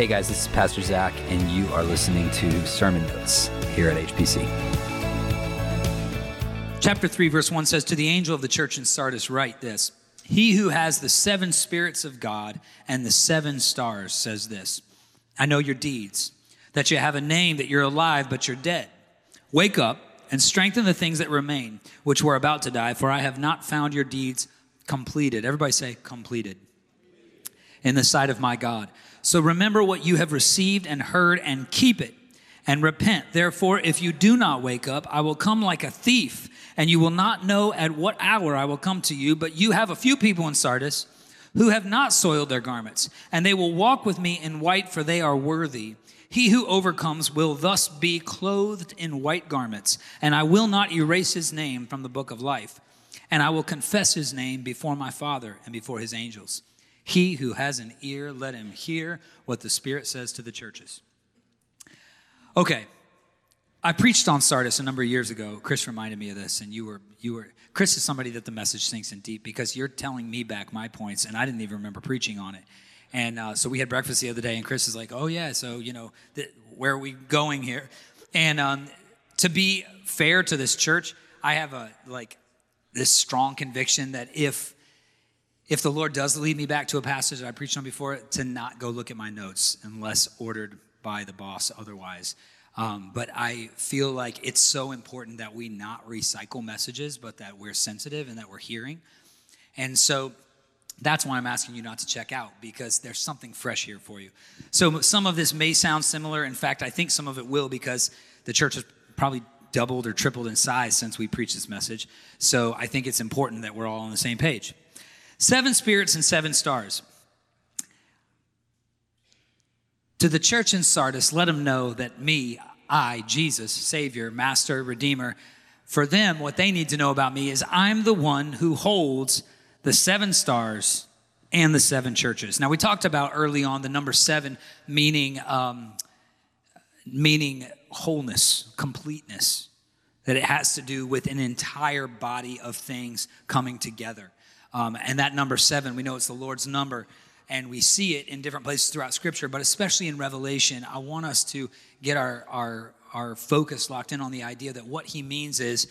Hey guys, this is Pastor Zac, and you are listening to Sermon Notes here at HPC. Chapter 3, verse 1 says, To the angel of the church in Sardis, write this He who has the seven spirits of God and the seven stars says this I know your deeds, that you have a name, that you're alive, but you're dead. Wake up and strengthen the things that remain, which were about to die, for I have not found your deeds completed. Everybody say, completed. In the sight of my God. So remember what you have received and heard and keep it and repent. Therefore, if you do not wake up, I will come like a thief, and you will not know at what hour I will come to you. But you have a few people in Sardis who have not soiled their garments, and they will walk with me in white, for they are worthy. He who overcomes will thus be clothed in white garments, and I will not erase his name from the book of life. And I will confess his name before my Father and before his angels. He who has an ear, let him hear what the Spirit says to the churches. Okay, I preached on Sardis a number of years ago. Chris reminded me of this, and you were you were Chris is somebody that the message sinks in deep because you're telling me back my points, and I didn't even remember preaching on it. And uh, so we had breakfast the other day, and Chris is like, "Oh yeah, so you know, th- where are we going here?" And um, to be fair to this church, I have a like this strong conviction that if if the Lord does lead me back to a passage that I preached on before, to not go look at my notes unless ordered by the boss otherwise. Um, but I feel like it's so important that we not recycle messages, but that we're sensitive and that we're hearing. And so that's why I'm asking you not to check out because there's something fresh here for you. So some of this may sound similar. In fact, I think some of it will because the church has probably doubled or tripled in size since we preached this message. So I think it's important that we're all on the same page. Seven spirits and seven stars. To the church in Sardis, let them know that me, I, Jesus, Savior, Master, Redeemer, for them, what they need to know about me is I'm the one who holds the seven stars and the seven churches. Now, we talked about early on the number seven meaning, um, meaning wholeness, completeness, that it has to do with an entire body of things coming together. Um, and that number seven, we know it's the Lord's number and we see it in different places throughout scripture but especially in revelation i want us to get our, our, our focus locked in on the idea that what he means is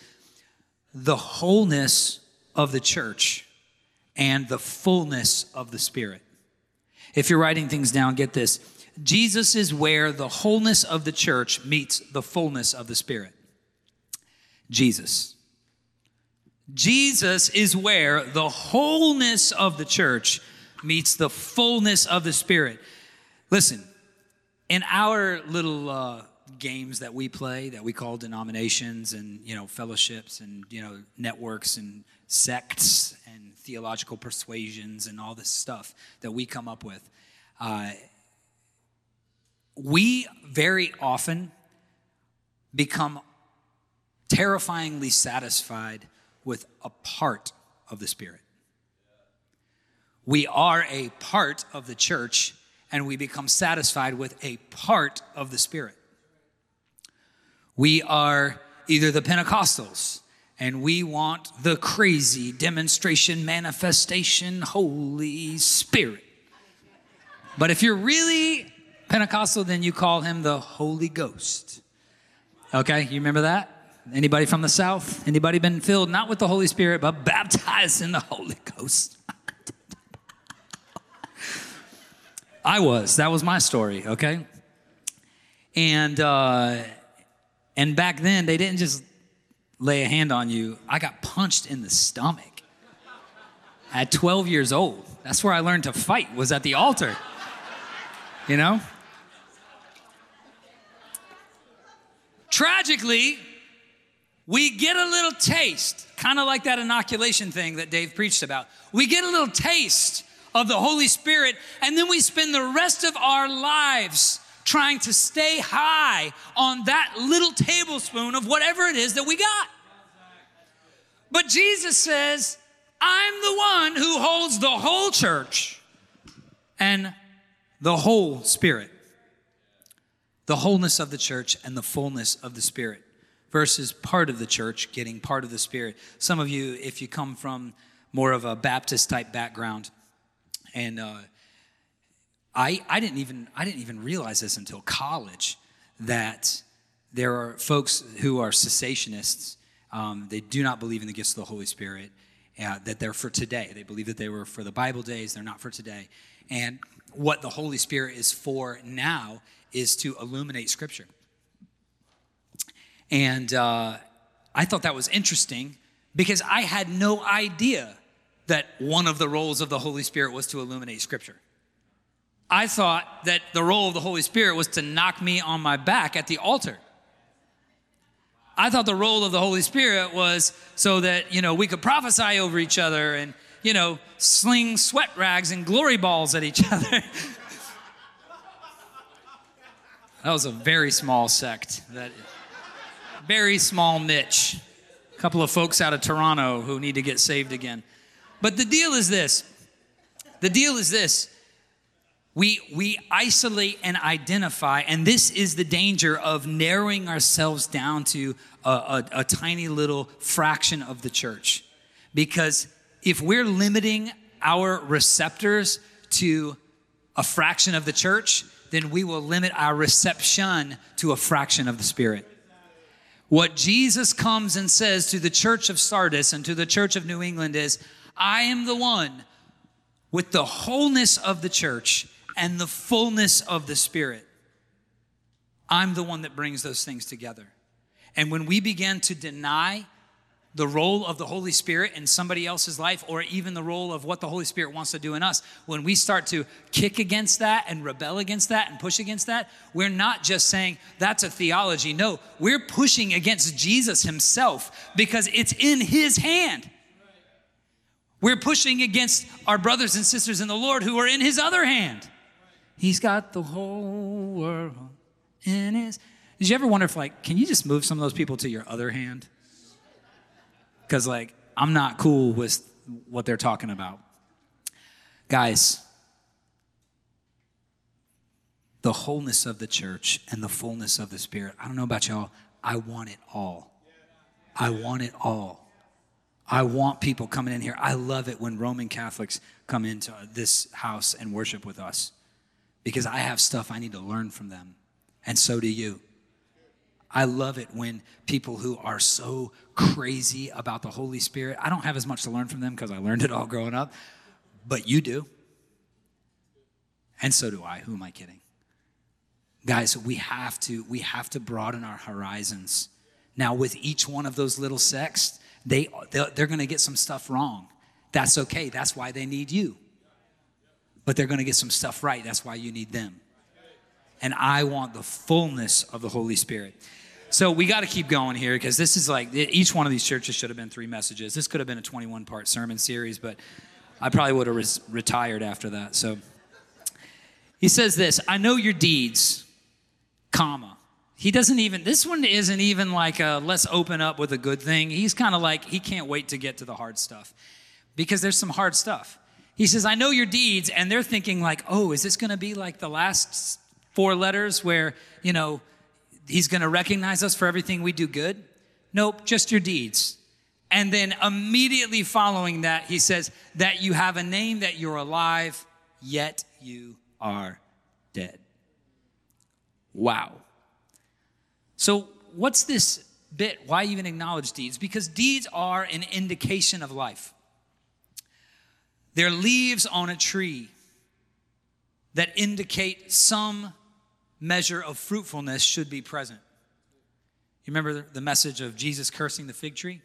the wholeness of the church and the fullness of the spirit. If you're writing things down get this. Jesus is where the wholeness of the church meets the fullness of the spirit. Jesus jesus is where the wholeness of the church meets the fullness of the Spirit. Listen, in our little uh, games that we play, that we call denominations and you know fellowships and you know networks and sects and theological persuasions and all this stuff that we come up with, uh, we very often become terrifyingly satisfied with a part of the Spirit we are a part of the church and we become satisfied with a part of the Spirit. We are either the Pentecostals and we want the crazy demonstration, manifestation, Holy Spirit. But if you're really Pentecostal, then you call him the Holy Ghost. Okay, you remember that? Anybody from the South? Anybody been filled not with the Holy Spirit, but baptized in the Holy Ghost? I was. That was my story, okay? And uh, and back then they didn't just lay a hand on you. I got punched in the stomach at 12 years old. That's where I learned to fight. Was at the altar. You know? Tragically, we get a little taste, kind of like that inoculation thing that Dave preached about. We get a little taste of the Holy Spirit, and then we spend the rest of our lives trying to stay high on that little tablespoon of whatever it is that we got. But Jesus says, I'm the one who holds the whole church and the whole Spirit. The wholeness of the church and the fullness of the Spirit versus part of the church getting part of the Spirit. Some of you, if you come from more of a Baptist type background, and uh, I, I didn't even I didn't even realize this until college that there are folks who are cessationists. Um, they do not believe in the gifts of the Holy Spirit. Uh, that they're for today. They believe that they were for the Bible days. They're not for today. And what the Holy Spirit is for now is to illuminate Scripture. And uh, I thought that was interesting because I had no idea that one of the roles of the Holy Spirit was to illuminate Scripture. I thought that the role of the Holy Spirit was to knock me on my back at the altar. I thought the role of the Holy Spirit was so that, you know, we could prophesy over each other and, you know, sling sweat rags and glory balls at each other. that was a very small sect. That very small niche. A couple of folks out of Toronto who need to get saved again. But the deal is this. The deal is this. We, we isolate and identify, and this is the danger of narrowing ourselves down to a, a, a tiny little fraction of the church. Because if we're limiting our receptors to a fraction of the church, then we will limit our reception to a fraction of the Spirit. What Jesus comes and says to the church of Sardis and to the church of New England is, I am the one with the wholeness of the church and the fullness of the Spirit. I'm the one that brings those things together. And when we begin to deny the role of the Holy Spirit in somebody else's life, or even the role of what the Holy Spirit wants to do in us, when we start to kick against that and rebel against that and push against that, we're not just saying that's a theology. No, we're pushing against Jesus himself because it's in his hand. We're pushing against our brothers and sisters in the Lord who are in his other hand. He's got the whole world in his. Did you ever wonder if, like, can you just move some of those people to your other hand? Because, like, I'm not cool with what they're talking about. Guys, the wholeness of the church and the fullness of the Spirit. I don't know about y'all. I want it all. I want it all. I want people coming in here. I love it when Roman Catholics come into this house and worship with us because I have stuff I need to learn from them, and so do you. I love it when people who are so crazy about the Holy Spirit, I don't have as much to learn from them because I learned it all growing up, but you do. And so do I. Who am I kidding? Guys, we have to we have to broaden our horizons. Now with each one of those little sects, they they're going to get some stuff wrong. That's okay. That's why they need you but they're going to get some stuff right. That's why you need them. And I want the fullness of the Holy Spirit. So we got to keep going here because this is like each one of these churches should have been three messages. This could have been a 21 part sermon series, but I probably would have res- retired after that. So he says this I know your deeds, comma. He doesn't even, this one isn't even like a let's open up with a good thing. He's kind of like, he can't wait to get to the hard stuff because there's some hard stuff. He says, I know your deeds. And they're thinking, like, oh, is this going to be like the last four letters where, you know, he's going to recognize us for everything we do good? Nope, just your deeds. And then immediately following that, he says, that you have a name, that you're alive, yet you are dead. Wow. So, what's this bit? Why even acknowledge deeds? Because deeds are an indication of life. They're leaves on a tree that indicate some measure of fruitfulness should be present. You remember the message of Jesus cursing the fig tree?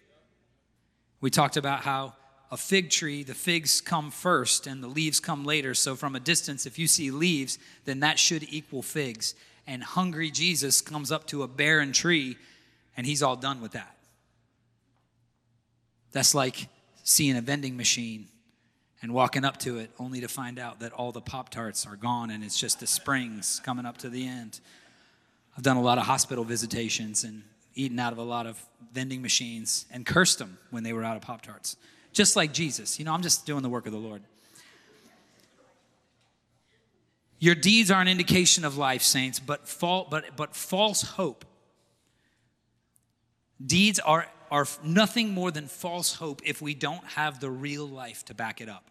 We talked about how a fig tree, the figs come first and the leaves come later. So, from a distance, if you see leaves, then that should equal figs. And hungry Jesus comes up to a barren tree and he's all done with that. That's like seeing a vending machine and walking up to it only to find out that all the Pop Tarts are gone and it's just the springs coming up to the end. I've done a lot of hospital visitations and eaten out of a lot of vending machines and cursed them when they were out of Pop Tarts. Just like Jesus. You know, I'm just doing the work of the Lord. Your deeds are an indication of life, saints, but, but, but false hope. Deeds are, are nothing more than false hope if we don't have the real life to back it up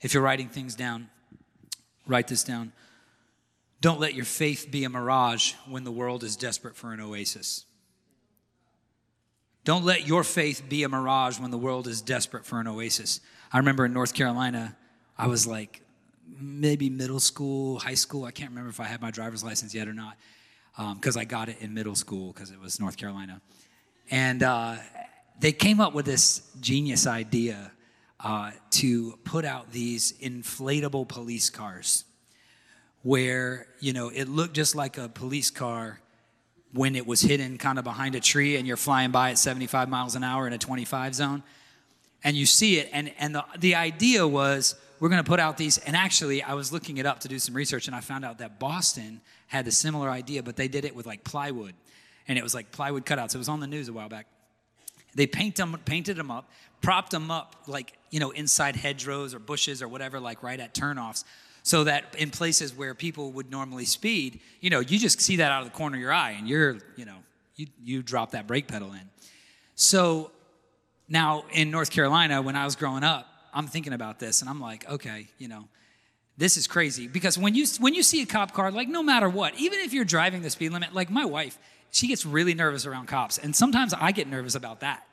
if you're writing things down, Write this down. Don't let your faith be a mirage when the world is desperate for an oasis. Don't let your faith be a mirage when the world is desperate for an oasis. I remember in North Carolina, I was like maybe middle school, high school. I can't remember if I had my driver's license yet or not, because um, I got it in middle school because it was North Carolina. And uh, they came up with this genius idea uh, to put out these inflatable police cars where, you know, it looked just like a police car when it was hidden kind of behind a tree and you're flying by at 75 miles an hour in a 25 zone and you see it and, and the, the idea was we're going to put out these and actually i was looking it up to do some research and i found out that boston had a similar idea but they did it with like plywood and it was like plywood cutouts. It was on the news a while back they paint them, painted them up, propped them up like, you know, inside hedgerows or bushes or whatever, like right at turnoffs. So that in places where people would normally speed, you know, you just see that out of the corner of your eye and you're, you know, you, you drop that brake pedal in. So now in North Carolina, when I was growing up, I'm thinking about this and I'm like, okay, you know, this is crazy because when you when you see a cop car, like no matter what, even if you're driving the speed limit, like my wife, she gets really nervous around cops. And sometimes I get nervous about that.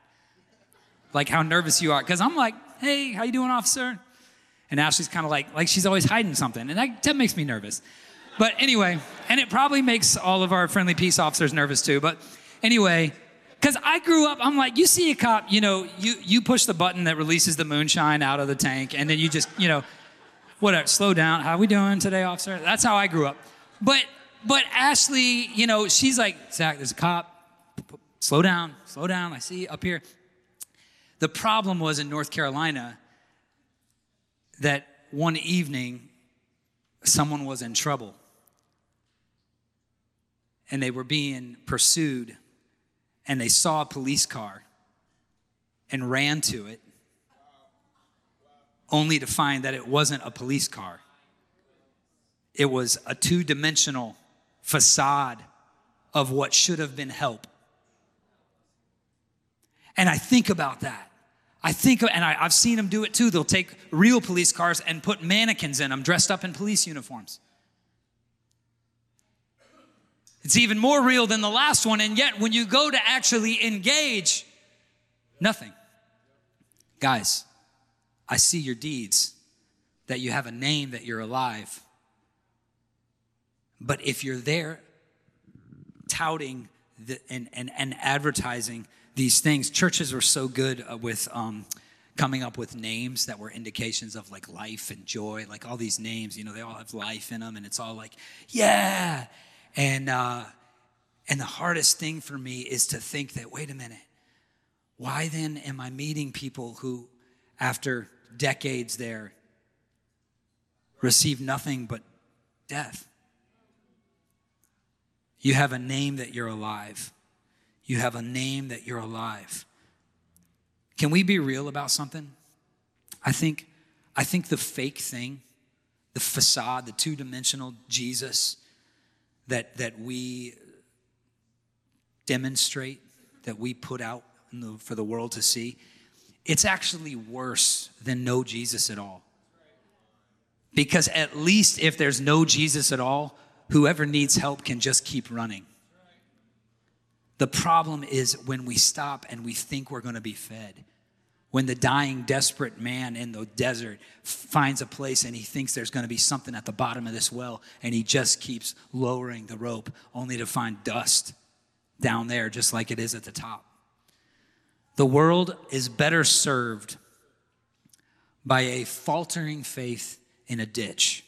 Like how nervous you are. Because I'm like, hey, how you doing, officer? And Ashley's kind of like, like she's always hiding something. And that, that makes me nervous. But anyway, and it probably makes all of our friendly peace officers nervous too. But anyway, because I grew up, I'm like, you see a cop, you know, you, you push the button that releases the moonshine out of the tank, and then you just, you know, whatever, slow down. How we doing today, officer? That's how I grew up. But but Ashley, you know, she's like, Zac, there's a cop. Slow down, slow down. I see up here. The problem was in North Carolina that one evening someone was in trouble and they were being pursued and they saw a police car and ran to it only to find that it wasn't a police car. It was a two dimensional facade of what should have been help. And I think about that. I think, and I, have seen them do it too. They'll take real police cars and put mannequins in them dressed up in police uniforms. It's even more real than the last one, and yet when you go to actually engage, nothing. Guys, I see your deeds, that you have a name, that you're alive. But if you're there touting the, and, and, and advertising these things, churches were so good uh, with um, coming up with names that were indications of like life and joy, like all these names, you know, they all have life in them, and it's all like, yeah. And, uh, and the hardest thing for me is to think that, wait a minute, why then am I meeting people who, after decades there, receive nothing but death? You have a name that you're alive. You have a name that you're alive. Can we be real about something? I think, I think the fake thing, the facade, the two dimensional Jesus that, that we demonstrate, that we put out the, for the world to see, it's actually worse than no Jesus at all. Because at least if there's no Jesus at all, whoever needs help can just keep running. The problem is when we stop and we think we're going to be fed. When the dying, desperate man in the desert finds a place and he thinks there's going to be something at the bottom of this well, and he just keeps lowering the rope only to find dust down there, just like it is at the top. The world is better served by a faltering faith in a ditch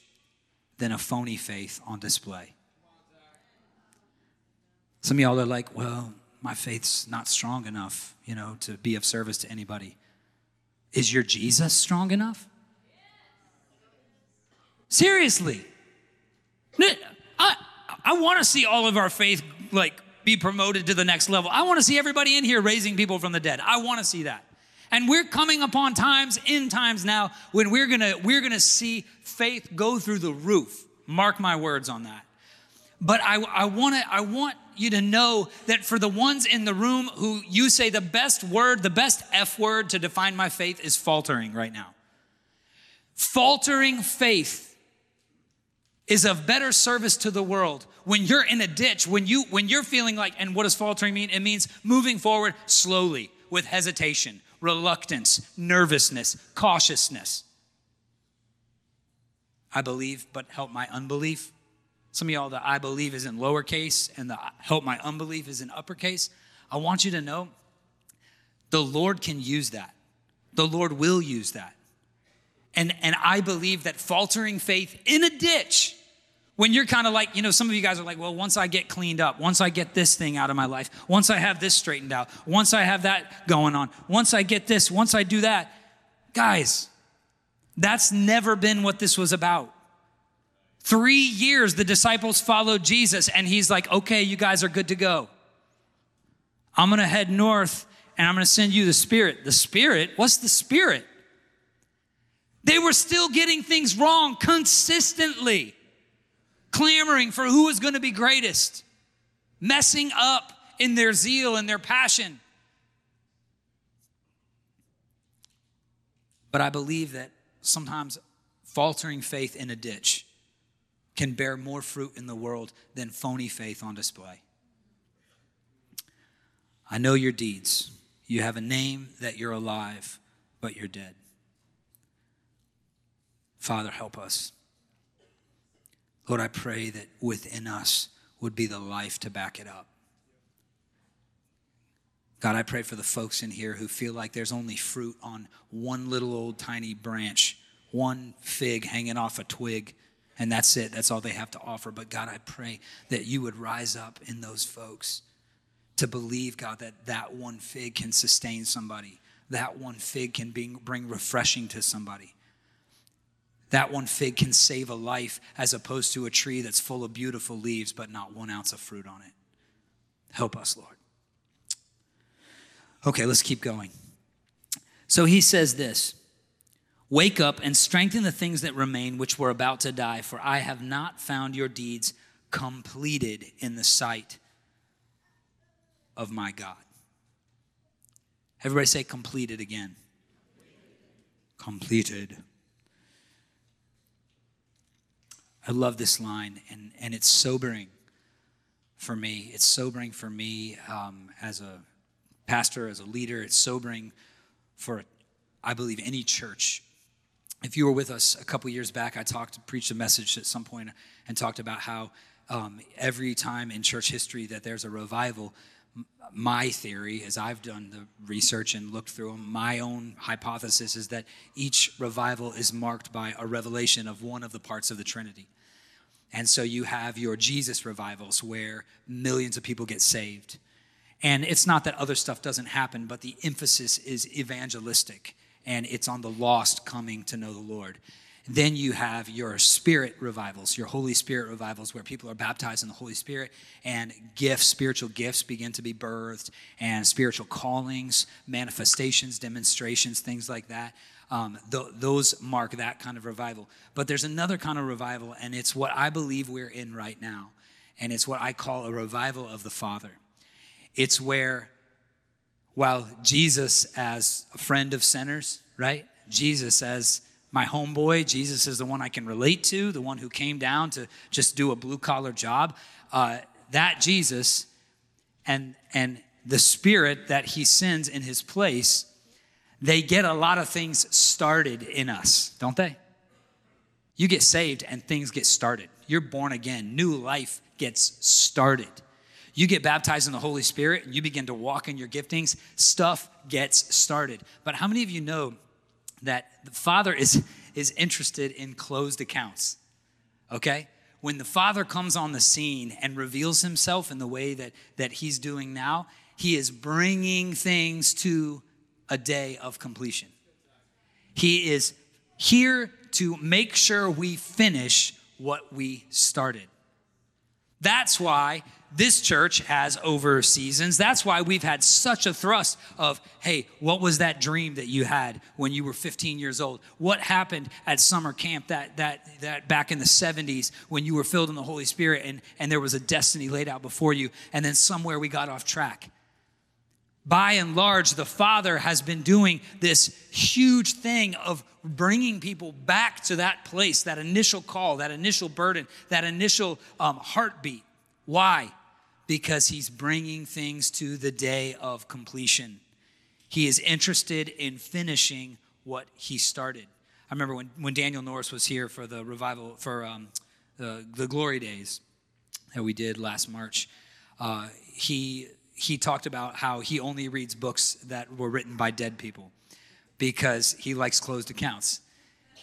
than a phony faith on display. Some of y'all are like, well, my faith's not strong enough, you know, to be of service to anybody. Is your Jesus strong enough? Seriously. I, I want to see all of our faith like be promoted to the next level. I want to see everybody in here raising people from the dead. I want to see that. And we're coming upon times in times now when we're gonna we're gonna see faith go through the roof. Mark my words on that. But I, I want to I want you to know that for the ones in the room who you say the best word, the best F word to define my faith is faltering right now. Faltering faith is of better service to the world when you're in a ditch when you when you're feeling like and what does faltering mean it means moving forward slowly with hesitation reluctance nervousness cautiousness. I believe but help my unbelief. Some of y'all the i believe is in lowercase and the help my unbelief is in uppercase. I want you to know the lord can use that. The lord will use that. And, and I believe that faltering faith in a ditch, when you're kind of like, you know, some of you guys are like, well, once I get cleaned up, once I get this thing out of my life, once I have this straightened out, once I have that going on, once I get this, once I do that, guys, that's never been what this was about. Three years the disciples followed Jesus, and he's like, okay, you guys are good to go. I'm gonna head north and I'm gonna send you the Spirit. The Spirit? What's the Spirit? They were still getting things wrong consistently, clamoring for who was going to be greatest, messing up in their zeal and their passion. But I believe that sometimes faltering faith in a ditch can bear more fruit in the world than phony faith on display. I know your deeds. You have a name that you're alive, but you're dead. Father, help us. Lord, I pray that within us would be the life to back it up. God, I pray for the folks in here who feel like there's only fruit on one little old tiny branch, one fig hanging off a twig, and that's it. That's all they have to offer. But God, I pray that you would rise up in those folks to believe, God, that that one fig can sustain somebody, that one fig can bring refreshing to somebody. That one fig can save a life as opposed to a tree that's full of beautiful leaves but not one ounce of fruit on it. Help us, Lord. Okay, let's keep going. So he says this Wake up and strengthen the things that remain, which were about to die, for I have not found your deeds completed in the sight of my God. Everybody say completed again. Completed. I love this line, and, and it's sobering for me. It's sobering for me um, as a pastor, as a leader. It's sobering for, I believe, any church. If you were with us a couple years back, I talked, preached a message at some point, and talked about how um, every time in church history that there's a revival, my theory, as I've done the research and looked through them, my own hypothesis is that each revival is marked by a revelation of one of the parts of the Trinity. And so you have your Jesus revivals where millions of people get saved. And it's not that other stuff doesn't happen, but the emphasis is evangelistic and it's on the lost coming to know the Lord. Then you have your spirit revivals, your Holy Spirit revivals, where people are baptized in the Holy Spirit and gifts, spiritual gifts begin to be birthed, and spiritual callings, manifestations, demonstrations, things like that. Um, th- those mark that kind of revival. But there's another kind of revival, and it's what I believe we're in right now. And it's what I call a revival of the Father. It's where, while Jesus, as a friend of sinners, right? Jesus, as my homeboy, Jesus is the one I can relate to, the one who came down to just do a blue collar job. Uh, that Jesus and, and the Spirit that He sends in His place they get a lot of things started in us, don't they? You get saved and things get started. You're born again, new life gets started. You get baptized in the Holy Spirit and you begin to walk in your giftings, stuff gets started. But how many of you know that the Father is, is interested in closed accounts? Okay? When the Father comes on the scene and reveals himself in the way that, that he's doing now, he is bringing things to a day of completion. He is here to make sure we finish what we started. That's why this church has over seasons. That's why we've had such a thrust of, hey, what was that dream that you had when you were 15 years old? What happened at summer camp that that that back in the 70s when you were filled in the Holy Spirit and, and there was a destiny laid out before you, and then somewhere we got off track. By and large, the Father has been doing this huge thing of bringing people back to that place, that initial call, that initial burden, that initial um, heartbeat. Why? Because He's bringing things to the day of completion. He is interested in finishing what He started. I remember when, when Daniel Norris was here for the revival, for um, the, the glory days that we did last March. Uh, he he talked about how he only reads books that were written by dead people because he likes closed accounts.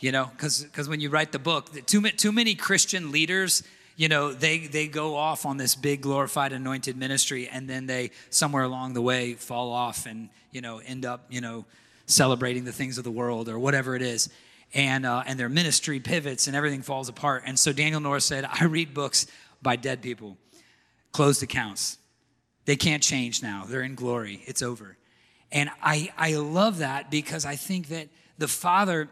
You know, because when you write the book, too, too many Christian leaders, you know, they, they go off on this big glorified anointed ministry and then they somewhere along the way fall off and, you know, end up, you know, celebrating the things of the world or whatever it is. And, uh, and their ministry pivots and everything falls apart. And so Daniel Norris said, I read books by dead people, closed accounts they can't change now. They're in glory. It's over. And I, I love that because I think that the Father,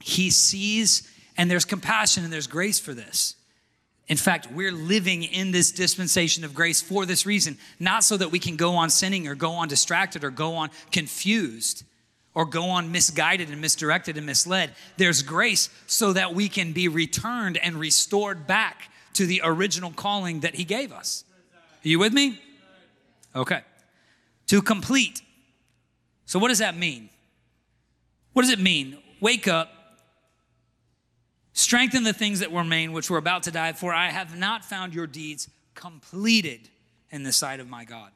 He sees and there's compassion and there's grace for this. In fact, we're living in this dispensation of grace for this reason, not so that we can go on sinning or go on distracted or go on confused or go on misguided and misdirected and misled. There's grace so that we can be returned and restored back to the original calling that He gave us. Are you with me? Okay. To complete. So, what does that mean? What does it mean? Wake up, strengthen the things that remain, which were about to die, for I have not found your deeds completed in the sight of my God.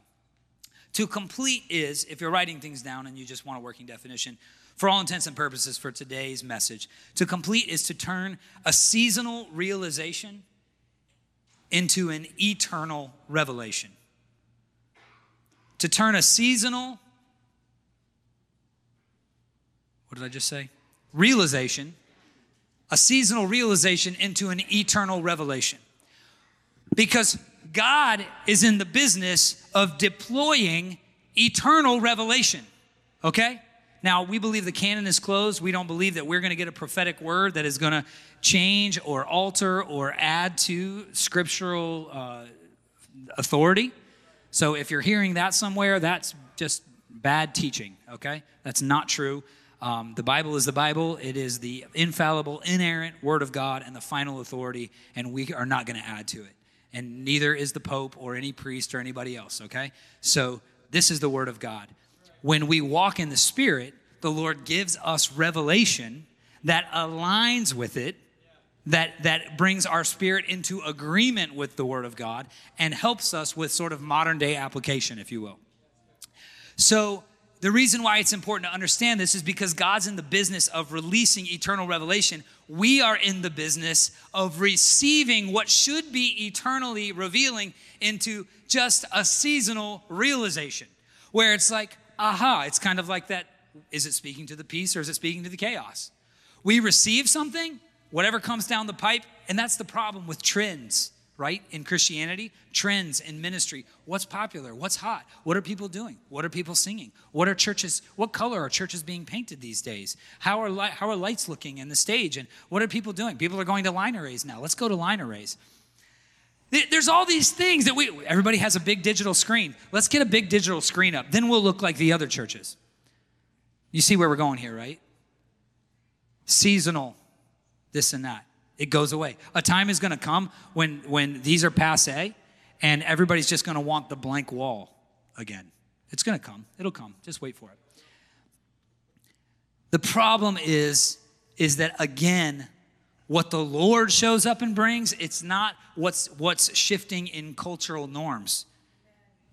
To complete is, if you're writing things down and you just want a working definition, for all intents and purposes for today's message, to complete is to turn a seasonal realization into an eternal revelation to turn a seasonal, what did I just say? Realization, a seasonal realization into an eternal revelation. Because God is in the business of deploying eternal revelation, okay? Now, we believe the canon is closed. We don't believe that we're going to get a prophetic word that is going to change or alter or add to scriptural uh, authority. So if you're hearing that somewhere, that's just bad teaching, okay? That's not true. Um, the Bible is the Bible. It is the infallible, inerrant Word of God and the final authority, and we are not going to add to it. And neither is the Pope or any priest or anybody else, okay? So this is the Word of God. When we walk in the Spirit, the Lord gives us revelation that aligns with it that, that brings our spirit into agreement with the Word of God and helps us with sort of modern day application, if you will. So, the reason why it's important to understand this is because God's in the business of releasing eternal revelation. We are in the business of receiving what should be eternally revealing into just a seasonal realization, where it's like, aha, it's kind of like that. Is it speaking to the peace or is it speaking to the chaos? We receive something, whatever comes down the pipe. And that's the problem with trends, right? In Christianity, trends in ministry. What's popular? What's hot? What are people doing? What are people singing? What are churches, what color are churches being painted these days? How are, li- how are lights looking in the stage? And what are people doing? People are going to line arrays now. Let's go to line arrays. There's all these things that we, everybody has a big digital screen. Let's get a big digital screen up. Then we'll look like the other churches. You see where we're going here, right? Seasonal this and that. It goes away. A time is going to come when, when these are passe and everybody's just going to want the blank wall again. It's going to come. It'll come. Just wait for it. The problem is, is that again, what the Lord shows up and brings, it's not what's, what's shifting in cultural norms.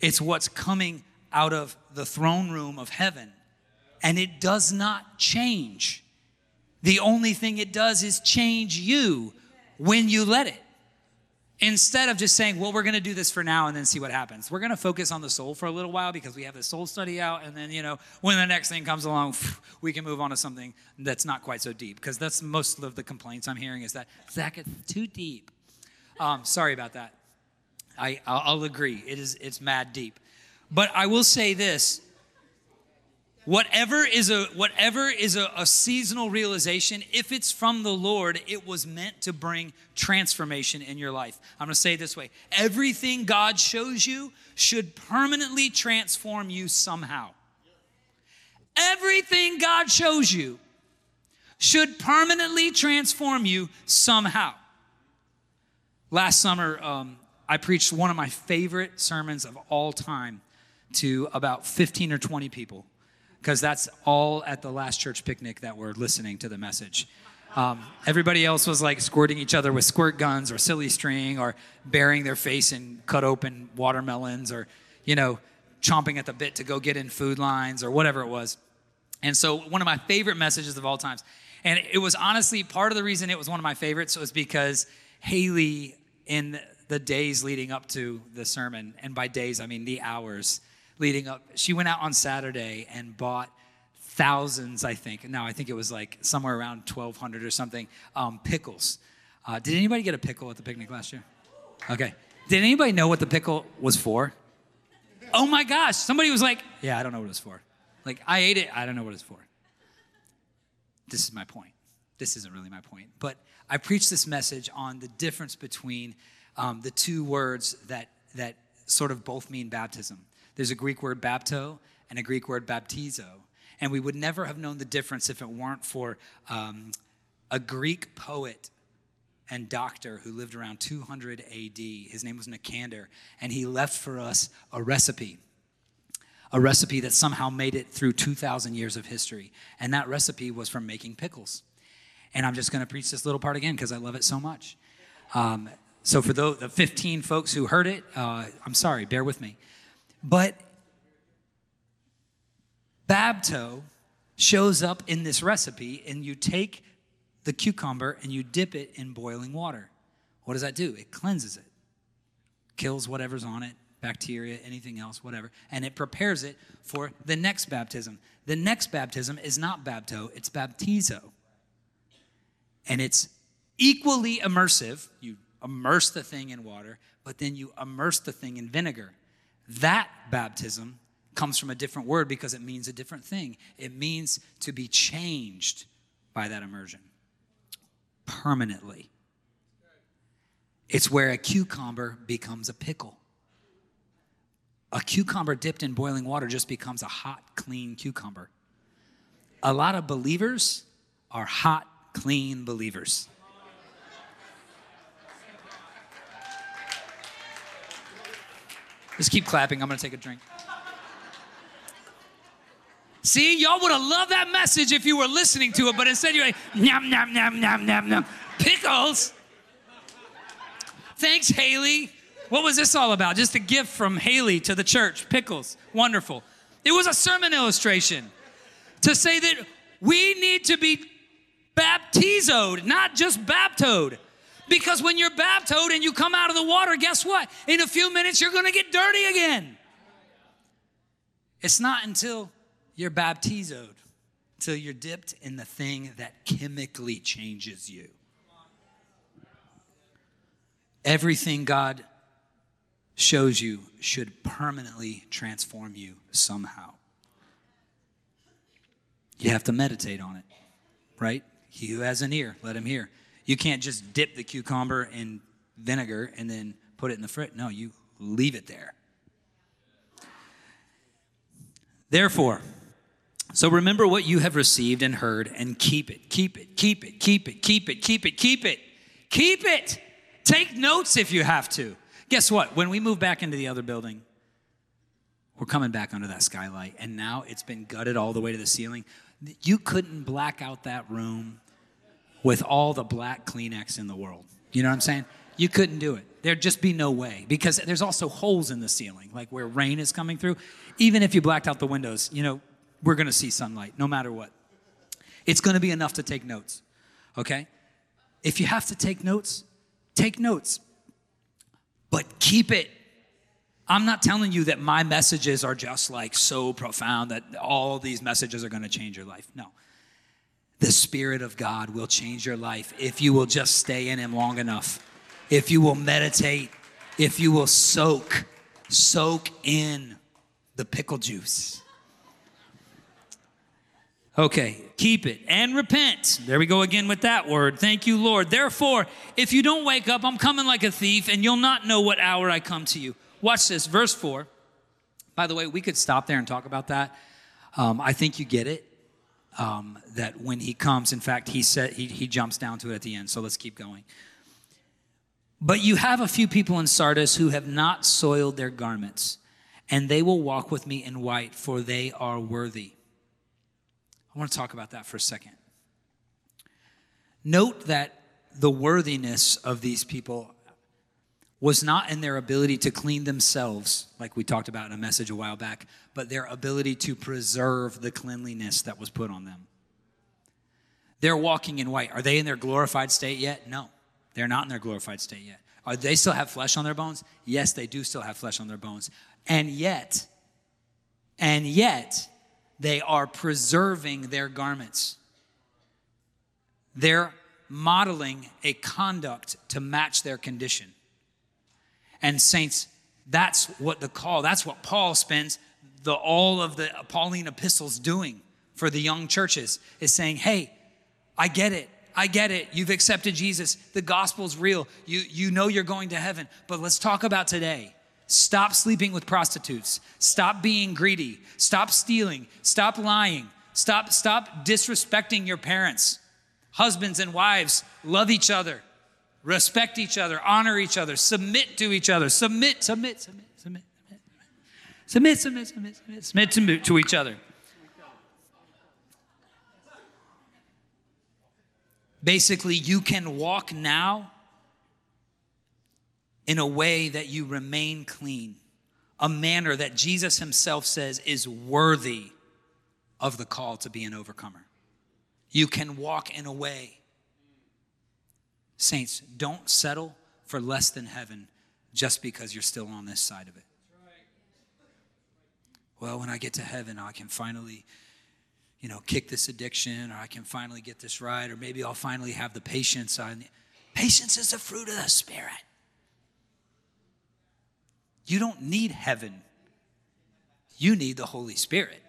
It's what's coming out of the throne room of heaven. And it does not change. The only thing it does is change you when you let it. Instead of just saying, well, we're going to do this for now and then see what happens. We're going to focus on the soul for a little while because we have the soul study out. And then, you know, when the next thing comes along, we can move on to something that's not quite so deep. Because that's most of the complaints I'm hearing is that, Zac, it's too deep. Um, sorry about that. I, I'll agree. It is, it's mad deep. But I will say this Whatever is a whatever is a, a, seasonal realization, if it's from the Lord, it was meant to bring transformation in your life. I'm gonna say it this way: everything God shows you should permanently transform you somehow. Everything God shows you should permanently transform you somehow. Last summer, um, I preached one of my favorite sermons of all time to about 15 or 20 people because that's all at the last church picnic that were listening to the message. Um, everybody else was like squirting each other with squirt guns or silly string or burying their face in cut open watermelons or, you know, chomping at the bit to go get in food lines or whatever it was. And so, one of my favorite messages of all times, and it was honestly part of the reason it was one of my favorites was because Haley, in the days leading up to the sermon, and by days I mean the hours, leading up. She went out on Saturday and bought thousands, I think. Now, I think it was like somewhere around 1,200 or something, um, pickles. Uh, did anybody get a pickle at the picnic last year? Okay. Did anybody know what the pickle was for? Oh my gosh. Somebody was like, yeah, I don't know what it was for. Like, I ate it, I don't know what it's for. This is my point. This isn't really my point. But I preached this message on the difference between um, the two words that, that sort of both mean baptism. There's a Greek word bapto and a Greek word baptizo. And we would never have known the difference if it weren't for um, a Greek poet and doctor who lived around 200 AD. His name was Nicander, and he left for us a recipe. A recipe that somehow made it through 2,000 years of history. And that recipe was from making pickles. And I'm just going to preach this little part again because I love it so much. Um, so, for the, the 15 folks who heard it, uh, I'm sorry, bear with me. But bapto shows up in this recipe, and you take the cucumber and you dip it in boiling water. What does that do? It cleanses it, kills whatever's on it, bacteria, anything else, whatever, and it prepares it for the next baptism. The next baptism is not bapto, it's baptizo. And it's equally immersive. You immerse the thing in water, but then you immerse the thing in vinegar. That baptism comes from a different word because it means a different thing. It means to be changed by that immersion permanently. It's where a cucumber becomes a pickle. A cucumber dipped in boiling water just becomes a hot, clean cucumber. A lot of believers are hot, clean believers. Just keep clapping. I'm going to take a drink. See, y'all would have loved that message if you were listening to it, but instead you're like, yum, yum, yum, yum, yum, yum. Pickles. Thanks, Haley. What was this all about? Just a gift from Haley to the church. Pickles. Wonderful. It was a sermon illustration to say that we need to be baptizoed, not just baptoed. Because when you're baptized and you come out of the water, guess what? In a few minutes, you're going to get dirty again. It's not until you're baptized, until you're dipped in the thing that chemically changes you. Everything God shows you should permanently transform you somehow. You have to meditate on it, right? He who has an ear, let him hear. You can't just dip the cucumber in vinegar and then put it in the fridge. No, you leave it there. Therefore, so remember what you have received and heard and keep it, keep it, keep it, keep it, keep it, keep it, keep it, keep it. Take notes if you have to. Guess what? When we move back into the other building, we're coming back under that skylight, and now it's been gutted all the way to the ceiling. You couldn't black out that room with all the black Kleenex in the world. You know what I'm saying? You couldn't do it. There'd just be no way because there's also holes in the ceiling, like where rain is coming through. Even if you blacked out the windows, you know, we're going to see sunlight no matter what. It's going to be enough to take notes, okay? If you have to take notes, take notes, but keep it. I'm not telling you that my messages are just like so profound that all these messages are going to change your life. No the Spirit of God will change your life if you will just stay in Him long enough, if you will meditate, if you will soak, soak in the pickle juice. Okay, keep it and repent. There we go again with that word. Thank you, Lord. Therefore, if you don't wake up, I'm coming like a thief, and you'll not know what hour I come to you. Watch this, verse 4. By the way, we could stop there and talk about that. Um, I think you get it. Um, that when he comes, in fact, he said he, he jumps down to it at the end. So let's keep going. But you have a few people in Sardis who have not soiled their garments, and they will walk with me in white, for they are worthy. I want to talk about that for a second. Note that the worthiness of these people was not in their ability to clean themselves, like we talked about in a message a while back, but their ability to preserve the cleanliness that was put on them. They're walking in white. Are they in their glorified state yet? No, they're not in their glorified state yet. Are they still have flesh on their bones? Yes, they do still have flesh on their bones. And yet, and yet, they are preserving their garments. They're modeling a conduct to match their condition. And, saints, that's what the call, that's what Paul spends the, all of the Pauline epistles doing for the young churches, is saying, hey, I get it. I get it. You've accepted Jesus. The gospel's real. You, you know you're going to heaven. But let's talk about today. Stop sleeping with prostitutes. Stop being greedy. Stop stealing. Stop lying. Stop, stop disrespecting your parents. Husbands and wives, love each other, respect each other, honor each other, submit to each other. Submit, submit, submit, submit, submit, submit, submit, submit, submit, submit to, to each other. Basically, you can walk now in a way that you remain clean, a manner that Jesus himself says is worthy of the call to be an overcomer. You can walk in a way. Saints, don't settle for less than heaven just because you're still on this side of it. Well, when I get to heaven, I can finally, you know, kick this addiction, or I can finally get this right, or maybe I'll finally have the patience. I, patience is a fruit of the Spirit. You don't need heaven, you need the Holy Spirit.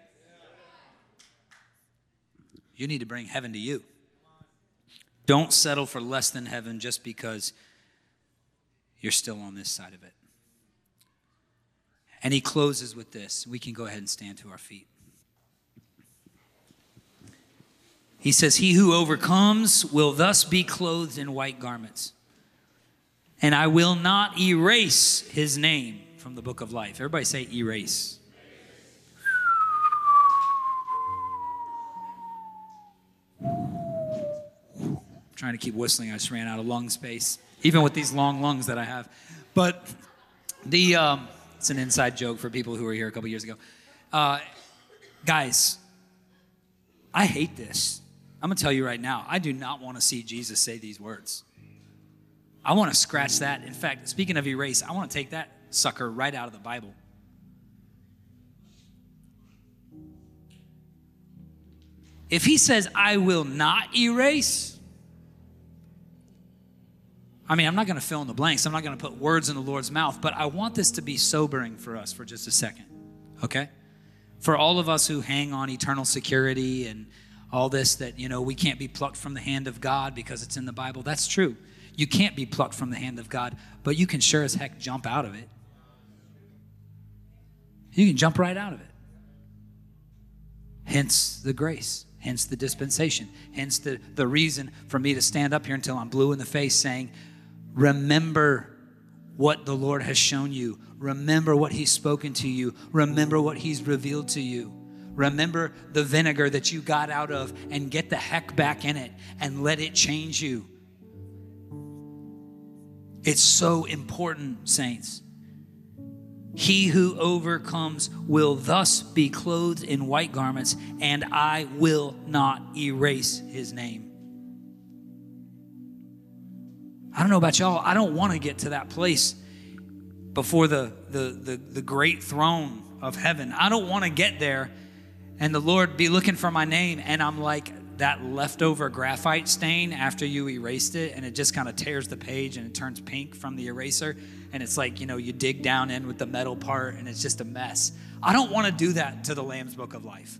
You need to bring heaven to you. Don't settle for less than heaven just because you're still on this side of it. And he closes with this. We can go ahead and stand to our feet. He says, He who overcomes will thus be clothed in white garments, and I will not erase his name from the book of life. Everybody say erase. Trying to keep whistling. I just ran out of lung space, even with these long lungs that I have. But the um, it's an inside joke for people who were here a couple years ago. Uh, guys, I hate this. I'm gonna tell you right now. I do not want to see Jesus say these words. I want to scratch that. In fact, speaking of erase, I want to take that sucker right out of the Bible. If he says, I will not erase, I mean, I'm not going to fill in the blanks. I'm not going to put words in the Lord's mouth, but I want this to be sobering for us for just a second, okay? For all of us who hang on eternal security and all this, that, you know, we can't be plucked from the hand of God because it's in the Bible, that's true. You can't be plucked from the hand of God, but you can sure as heck jump out of it. You can jump right out of it. Hence the grace, hence the dispensation, hence the, the reason for me to stand up here until I'm blue in the face saying, Remember what the Lord has shown you. Remember what He's spoken to you. Remember what He's revealed to you. Remember the vinegar that you got out of and get the heck back in it and let it change you. It's so important, saints. He who overcomes will thus be clothed in white garments, and I will not erase his name. I don't know about y'all. I don't want to get to that place before the, the, the, the great throne of heaven. I don't want to get there and the Lord be looking for my name, and I'm like, that leftover graphite stain after you erased it and it just kind of tears the page and it turns pink from the eraser and it's like you know you dig down in with the metal part and it's just a mess i don't want to do that to the lamb's book of life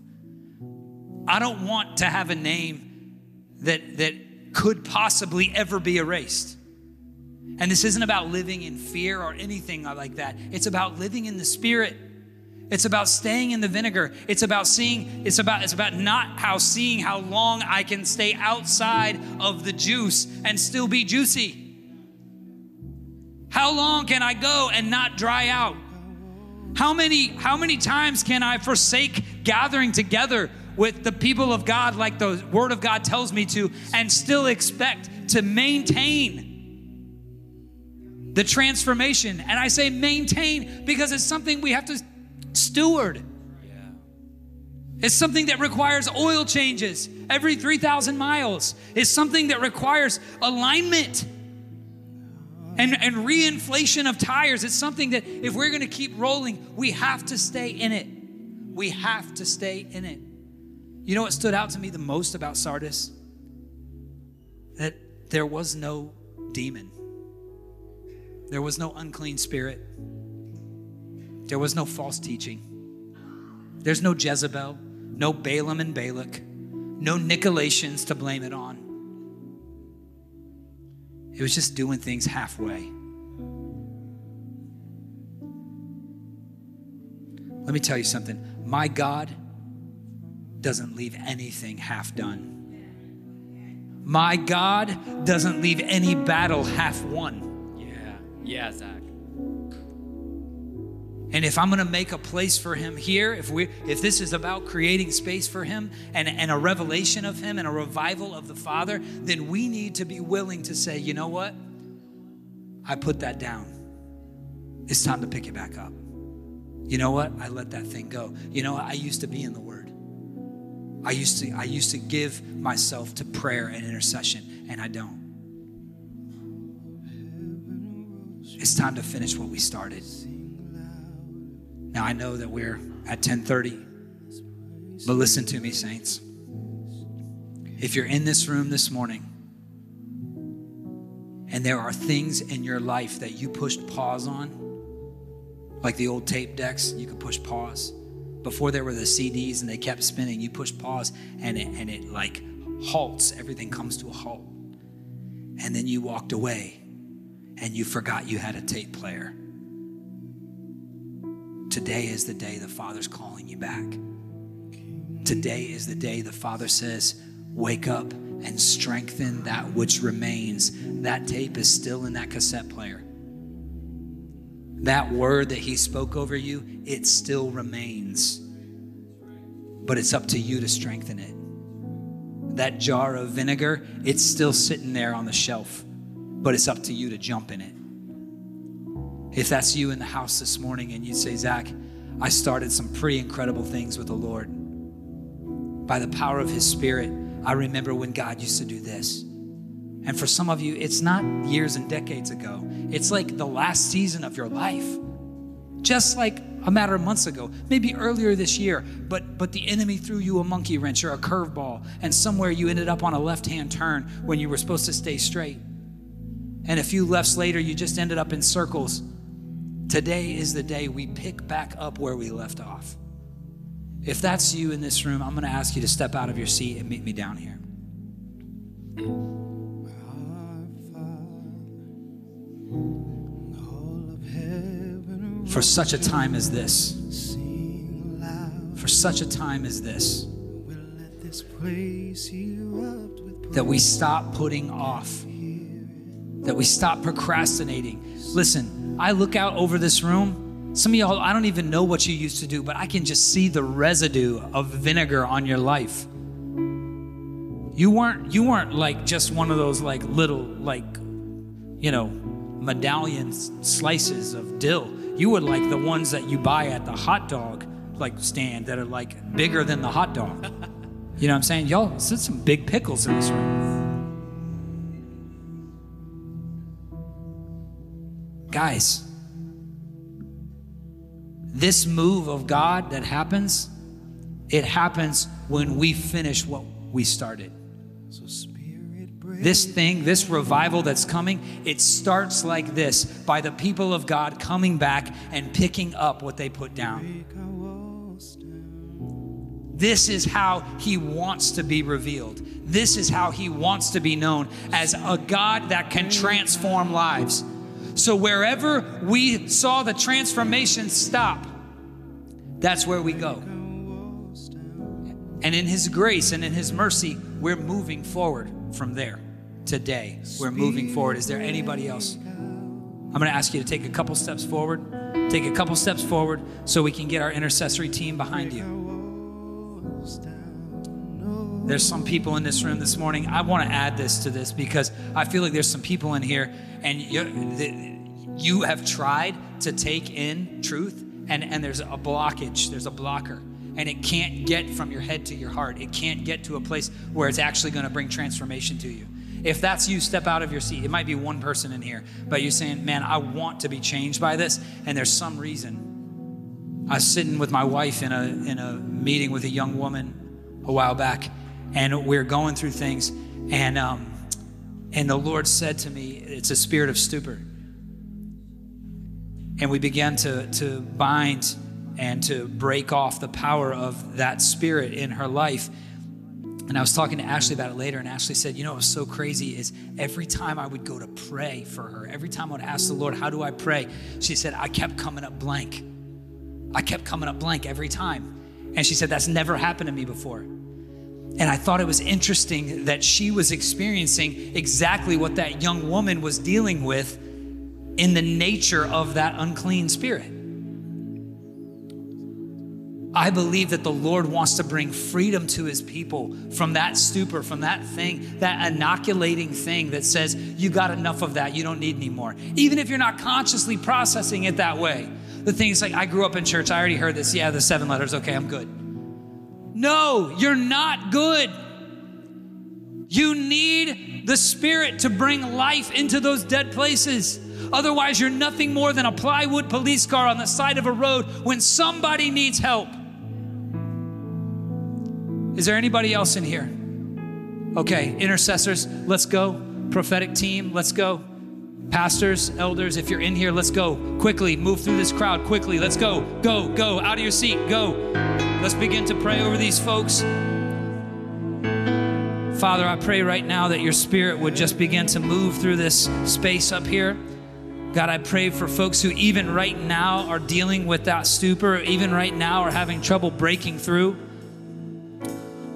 I don't want to have a name that, that could possibly ever be erased. And this isn't about living in fear or anything like that. It's about living in the spirit. It's about staying in the vinegar. It's about seeing, it's about, it's about not how seeing how long I can stay outside of the juice and still be juicy. How long can I go and not dry out? How many, how many times can I forsake gathering together with the people of God like the Word of God tells me to and still expect to maintain the transformation? And I say maintain because it's something we have to steward. It's something that requires oil changes every 3,000 miles. It's something that requires alignment and, and reinflation of tires. It's something that if we're going to keep rolling, we have to stay in it. We have to stay in it. You know what stood out to me the most about Sardis? That there was no demon, there was no unclean spirit, there was no false teaching, there's no Jezebel, no Balaam and Balak, no Nicolaitans to blame it on. It was just doing things halfway. Let me tell you something. My God doesn't leave anything half done. My God doesn't leave any battle half won. Yeah. Zac. And if I'm going to make a place for him here, if we if this is about creating space for him and, and a revelation of him and a revival of the Father, then we need to be willing to say, you know what? I put that down. It's time to pick it back up. You know what? I let that thing go. You know, I used to be in the Word. I used to I used to give myself to prayer and intercession, and I don't. It's time to finish what we started. Now I know that we're at 10:30. But listen to me, saints. If you're in this room this morning and there are things in your life that you pushed pause on, like the old tape decks, you could push pause. Before there were the CDs and they kept spinning, you push pause and it, and it like halts, everything comes to a halt. And then you walked away and you forgot you had a tape player. Today is the day the Father's calling you back. Today is the day the Father says, Wake up and strengthen that which remains. That tape is still in that cassette player. That word that He spoke over you, it still remains. But it's up to you to strengthen it. That jar of vinegar, it's still sitting there on the shelf, but it's up to you to jump in it. If that's you in the house this morning and you say, Zac, I started some pretty incredible things with the Lord. By the power of His Spirit, I remember when God used to do this. And for some of you, it's not years and decades ago, it's like the last season of your life. Just like a matter of months ago, maybe earlier this year, but but the enemy threw you a monkey wrench or a curveball, and somewhere you ended up on a left-hand turn when you were supposed to stay straight. And a few lefts later, you just ended up in circles Today is the day we pick back up where we left off. If that's you in this room, I'm going to ask you to step out of your seat and meet me down here. For such a time as this, for such a time as this, that we stop putting off, that we stop procrastinating. Listen, I look out over this room. Some of y'all, I don't even know what you used to do, but I can just see the residue of vinegar on your life. You weren't you weren't like just one of those like little like you know medallion slices of dill. You were like the ones that you buy at the hot dog like stand that are like bigger than the hot dog. You know what I'm saying? Y'all, there's some big pickles in this room. Guys, this move of God that happens, it happens when we finish what we started. So This thing, this revival that's coming, it starts like this by the people of God coming back and picking up what they put down. This is how he wants to be revealed. This is how he wants to be known as a God that can transform lives. So wherever we saw the transformation stop, that's where we go. And in his grace and in his mercy, we're moving forward from there. Today, we're moving forward. Is there anybody else? I'm going to ask you to take a couple steps forward. Take a couple steps forward so we can get our intercessory team behind you. There's some people in this room this morning. I want to add this to this because I feel like there's some people in here and you have tried to take in truth and, and there's a blockage, there's a blocker. And it can't get from your head to your heart. It can't get to a place where it's actually going to bring transformation to you. If that's you, step out of your seat. It might be one person in here, but you're saying, man, I want to be changed by this, and there's some reason. I was sitting with my wife in a, in a meeting with a young woman a while back, and we are going through things, and, um, and the Lord said to me, It's a spirit of stupor. And we began to, to bind and to break off the power of that spirit in her life. And I was talking to Ashley about it later, and Ashley said, You know, what was so crazy is every time I would go to pray for her, every time I would ask the Lord, How do I pray? She said, I kept coming up blank. I kept coming up blank every time. And she said, That's never happened to me before. And I thought it was interesting that she was experiencing exactly what that young woman was dealing with in the nature of that unclean spirit. I believe that the Lord wants to bring freedom to his people from that stupor, from that thing, that inoculating thing that says, you got enough of that, you don't need anymore. Even if you're not consciously processing it that way. The thing is like, I grew up in church, I already heard this. Yeah, the seven letters, okay, I'm good. No, you're not good. You need the Spirit to bring life into those dead places. Otherwise, you're nothing more than a plywood police car on the side of a road when somebody needs help. Is there anybody else in here? Okay, intercessors, let's go. Prophetic team, let's go. Pastors, elders, if you're in here, let's go. Quickly, move through this crowd. Quickly, let's go. Go, go. Out of your seat, go. Let's begin to pray over these folks. Father, I pray right now that your spirit would just begin to move through this space up here. God, I pray for folks who even right now are dealing with that stupor, even right now are having trouble breaking through.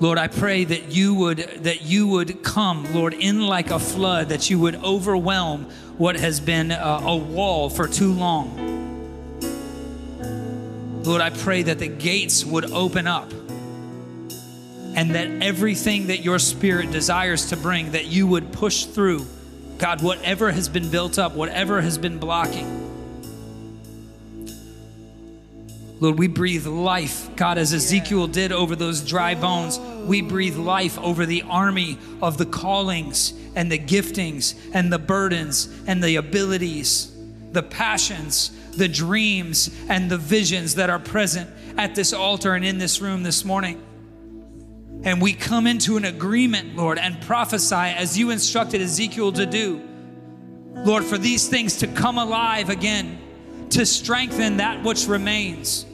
Lord, I pray that you would that you would come, Lord, in like a flood, that you would overwhelm what has been a, a wall for too long. Lord, I pray that the gates would open up and that everything that your spirit desires to bring that you would push through. God, whatever has been built up, whatever has been blocking. Lord, we breathe life, God, as Ezekiel did over those dry bones. We breathe life over the army of the callings and the giftings and the burdens and the abilities, the passions, the dreams, and the visions that are present at this altar and in this room this morning. And we come into an agreement, Lord, and prophesy as you instructed Ezekiel to do. Lord, for these things to come alive again, to strengthen that which remains.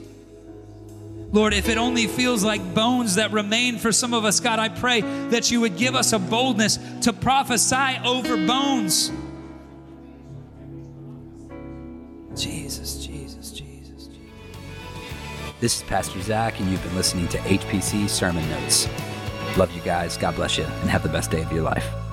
Lord, if it only feels like bones that remain for some of us, God, I pray that you would give us a boldness to prophesy over bones. Jesus, Jesus, Jesus, Jesus. This is Pastor Zac, and you've been listening to HPC Sermon Notes. Love you guys. God bless you, and have the best day of your life.